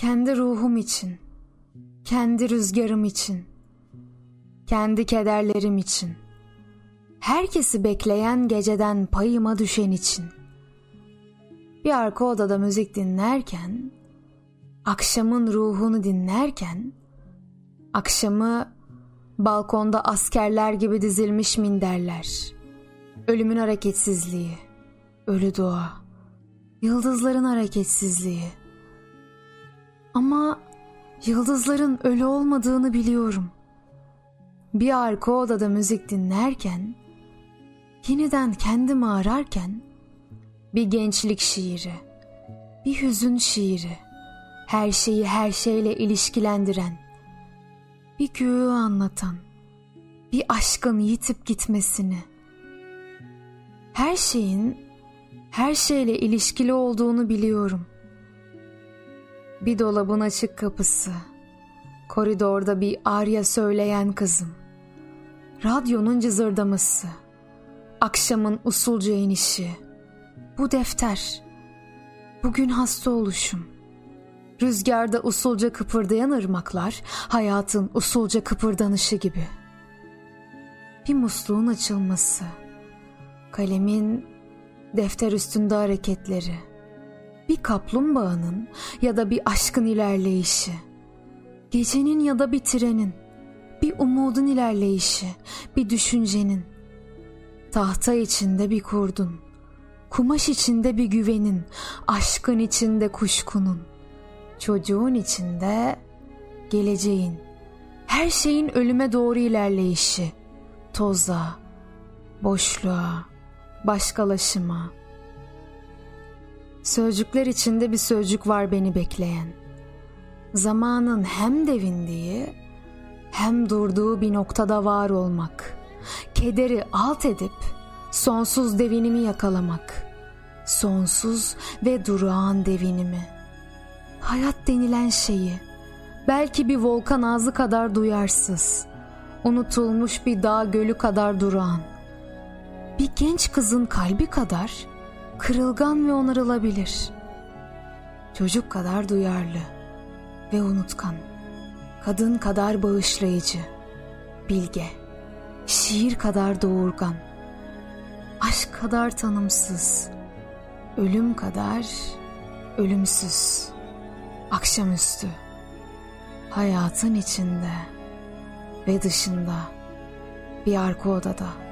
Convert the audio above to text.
kendi ruhum için, kendi rüzgarım için, kendi kederlerim için, herkesi bekleyen geceden payıma düşen için. Bir arka odada müzik dinlerken, akşamın ruhunu dinlerken, akşamı balkonda askerler gibi dizilmiş minderler, ölümün hareketsizliği, ölü doğa, yıldızların hareketsizliği. Ama yıldızların ölü olmadığını biliyorum. Bir arka odada müzik dinlerken, yeniden kendimi ararken, bir gençlik şiiri, bir hüzün şiiri, her şeyi her şeyle ilişkilendiren, bir göğü anlatan, bir aşkın yitip gitmesini, her şeyin her şeyle ilişkili olduğunu biliyorum. Bir dolabın açık kapısı, koridorda bir arya söyleyen kızım, radyonun cızırdaması, akşamın usulca inişi, bu defter, bugün hasta oluşum, rüzgarda usulca kıpırdayan ırmaklar, hayatın usulca kıpırdanışı gibi. Bir musluğun açılması, kalemin defter üstünde hareketleri, bir kaplumbağanın ya da bir aşkın ilerleyişi, gecenin ya da bir trenin, bir umudun ilerleyişi, bir düşüncenin, tahta içinde bir kurdun, kumaş içinde bir güvenin, aşkın içinde kuşkunun, çocuğun içinde geleceğin, her şeyin ölüme doğru ilerleyişi, toza, boşluğa, başkalaşıma. Sözcükler içinde bir sözcük var beni bekleyen. Zamanın hem devindiği hem durduğu bir noktada var olmak. Kederi alt edip sonsuz devinimi yakalamak. Sonsuz ve durağan devinimi. Hayat denilen şeyi belki bir volkan ağzı kadar duyarsız, unutulmuş bir dağ gölü kadar durağan bir genç kızın kalbi kadar kırılgan ve onarılabilir. Çocuk kadar duyarlı ve unutkan. Kadın kadar bağışlayıcı, bilge, şiir kadar doğurgan, aşk kadar tanımsız, ölüm kadar ölümsüz, akşamüstü, hayatın içinde ve dışında bir arka odada.''